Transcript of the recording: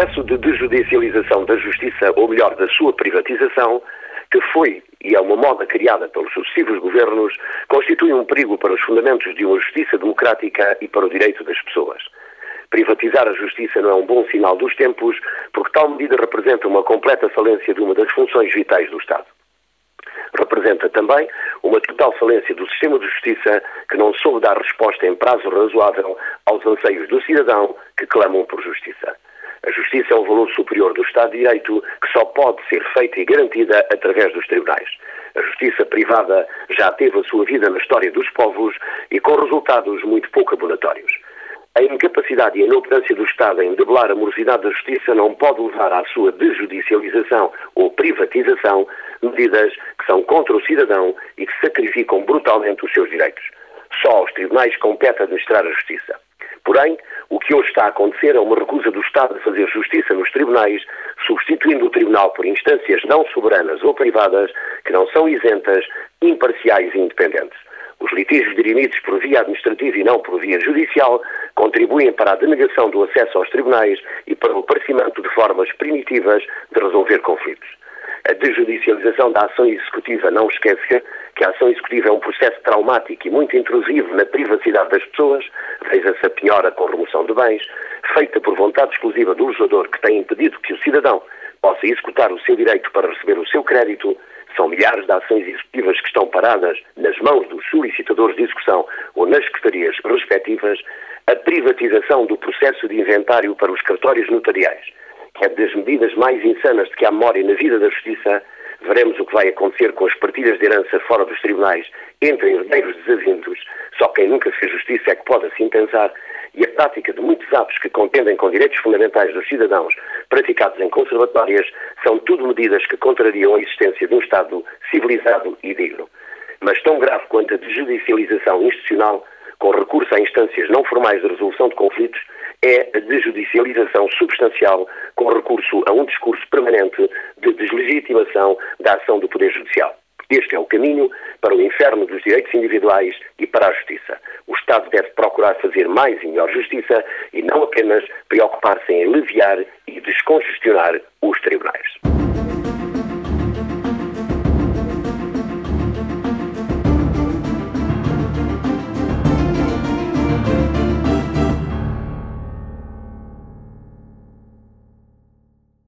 processo de desjudicialização da justiça, ou melhor, da sua privatização, que foi e é uma moda criada pelos sucessivos governos, constitui um perigo para os fundamentos de uma justiça democrática e para o direito das pessoas. Privatizar a justiça não é um bom sinal dos tempos, porque tal medida representa uma completa falência de uma das funções vitais do Estado. Representa também uma total falência do sistema de justiça que não soube dar resposta em prazo razoável aos anseios do cidadão que clamam por justiça. A justiça é um valor superior do Estado de Direito que só pode ser feita e garantida através dos tribunais. A justiça privada já teve a sua vida na história dos povos e com resultados muito pouco abonatórios. A incapacidade e a inoperância do Estado em debelar a morosidade da justiça não pode levar à sua desjudicialização ou privatização, medidas que são contra o cidadão e que sacrificam brutalmente os seus direitos. Só aos tribunais compete administrar a justiça. Porém, o que hoje está a acontecer é uma recusa do Estado de fazer justiça nos tribunais, substituindo o tribunal por instâncias não soberanas ou privadas que não são isentas, imparciais e independentes. Os litígios dirimidos por via administrativa e não por via judicial contribuem para a denegação do acesso aos tribunais e para o aparecimento de formas primitivas de resolver conflitos. A desjudicialização da ação executiva não esquece que a ação executiva é um processo traumático e muito intrusivo na privacidade das pessoas, veja-se a penhora com remoção de bens, feita por vontade exclusiva do legislador que tem impedido que o cidadão possa executar o seu direito para receber o seu crédito, são milhares de ações executivas que estão paradas nas mãos dos solicitadores de execução ou nas secretarias respectivas, a privatização do processo de inventário para os cartórios notariais, que é das medidas mais insanas de que há memória na vida da justiça, veremos o que vai acontecer com as partilhas de herança fora dos tribunais entre herdeiros desavindos. Só quem nunca fez justiça é que pode assim pensar e a prática de muitos atos que contendem com direitos fundamentais dos cidadãos praticados em conservatórias são tudo medidas que contrariam a existência de um Estado civilizado e digno. Mas tão grave quanto a desjudicialização institucional, com recurso a instâncias não formais de resolução de conflitos, é a desjudicialização substancial com recurso a um discurso permanente de deslegitimação da ação do Poder Judicial. Este é o caminho para o inferno dos direitos individuais e para a justiça. O Estado deve procurar fazer mais e melhor justiça e não apenas preocupar-se em aliviar e descongestionar os tribunais.